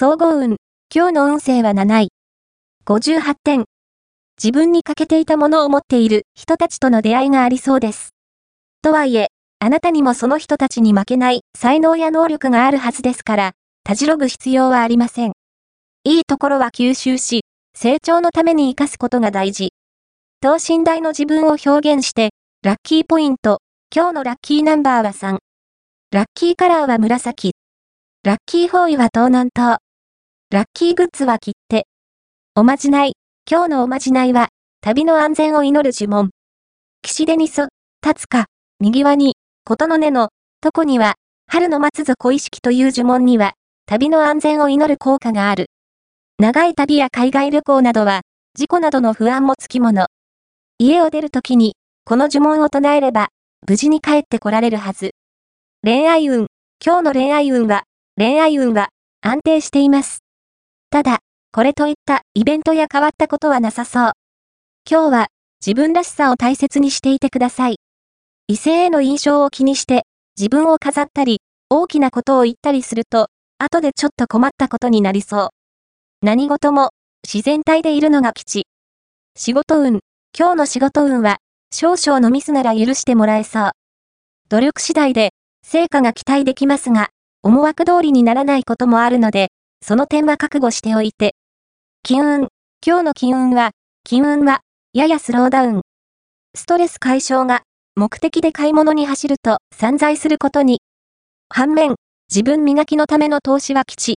総合運。今日の運勢は7位。58点。自分に欠けていたものを持っている人たちとの出会いがありそうです。とはいえ、あなたにもその人たちに負けない才能や能力があるはずですから、たじろぐ必要はありません。いいところは吸収し、成長のために活かすことが大事。等身大の自分を表現して、ラッキーポイント、今日のラッキーナンバーは3。ラッキーカラーは紫。ラッキー方位は東南東。ラッキーグッズは切手。おまじない。今日のおまじないは、旅の安全を祈る呪文。岸手にそ、立つか、右輪に、ことの根の、床には、春の松津小意識という呪文には、旅の安全を祈る効果がある。長い旅や海外旅行などは、事故などの不安もつきもの。家を出るときに、この呪文を唱えれば、無事に帰ってこられるはず。恋愛運。今日の恋愛運は、恋愛運は、安定しています。ただ、これといったイベントや変わったことはなさそう。今日は自分らしさを大切にしていてください。異性への印象を気にして自分を飾ったり大きなことを言ったりすると後でちょっと困ったことになりそう。何事も自然体でいるのが吉。仕事運。今日の仕事運は少々のミスなら許してもらえそう。努力次第で成果が期待できますが思惑通りにならないこともあるのでその点は覚悟しておいて。金運。今日の金運は、金運は、ややスローダウン。ストレス解消が、目的で買い物に走ると散財することに。反面、自分磨きのための投資は基地。